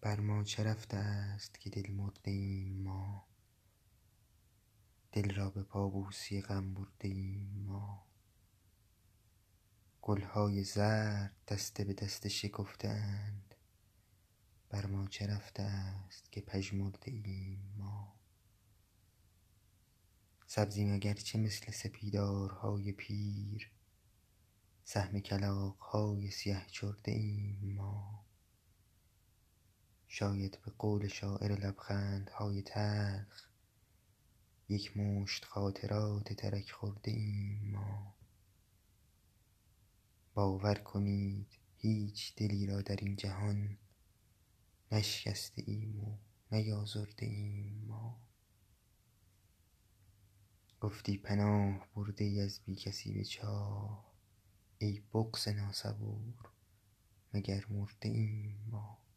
بر ما چه رفته است که دل مرده ایم ما؟ دل را به پابوسی غم برده ایم ما؟ گلهای زرد دسته به دسته شکفته اند بر ما چه رفته است که پژمرده ایم ما؟ سبزیم اگرچه مثل سپیدارهای پیر؟ سهم کلاغهای سیه چرده ایم ما؟ شاید به قول شاعر لبخندهای تلخ یک مشت خاطرات ترک خورده ایم ما. باور کنید هیچ دلی را در این جهان نشکسته ایم و نیازرده ایم ما. گفتی پناه برده ای از بی کسی به چاه ای بغض ناصبور مگر مرده ایم ما؟